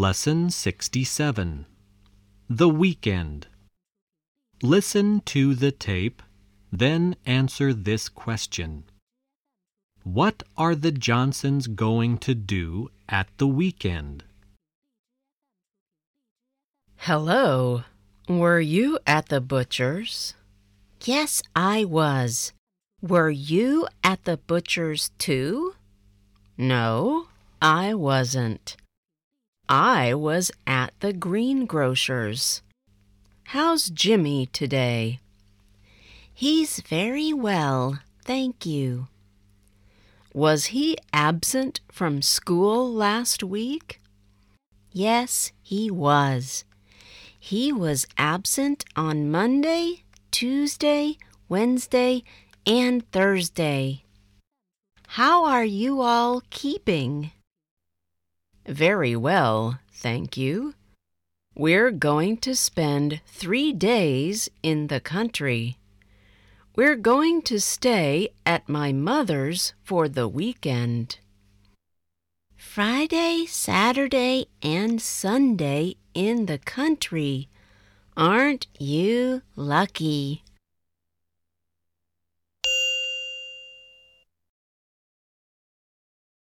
Lesson 67 The Weekend. Listen to the tape, then answer this question What are the Johnsons going to do at the weekend? Hello. Were you at the butcher's? Yes, I was. Were you at the butcher's too? No, I wasn't. I was at the greengrocer's. How's Jimmy today? He's very well, thank you. Was he absent from school last week? Yes, he was. He was absent on Monday, Tuesday, Wednesday, and Thursday. How are you all keeping? Very well, thank you. We're going to spend three days in the country. We're going to stay at my mother's for the weekend. Friday, Saturday, and Sunday in the country. Aren't you lucky?